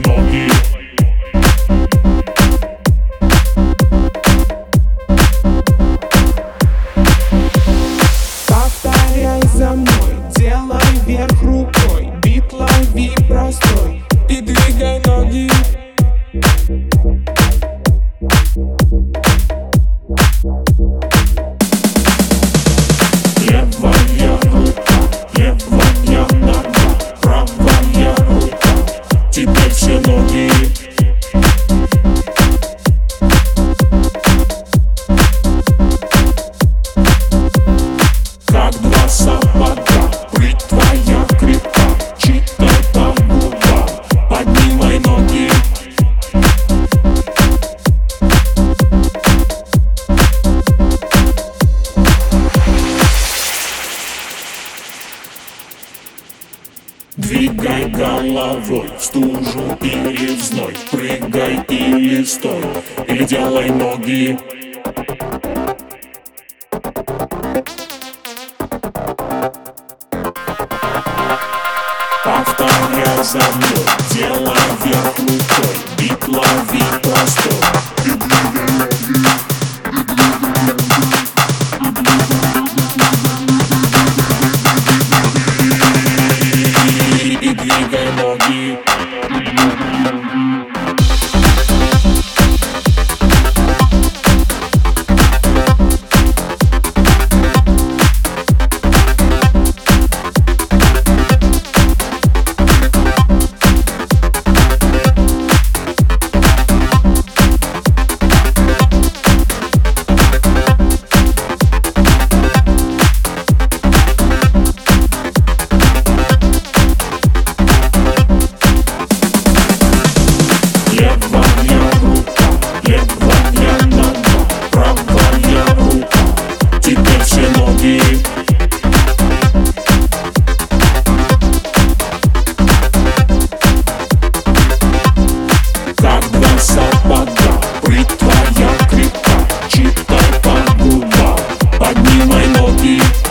talkie стужу или в зной Прыгай или стой, или делай ноги. Повторяй за мной, делай вверх рукой Бит лови простой. Funky.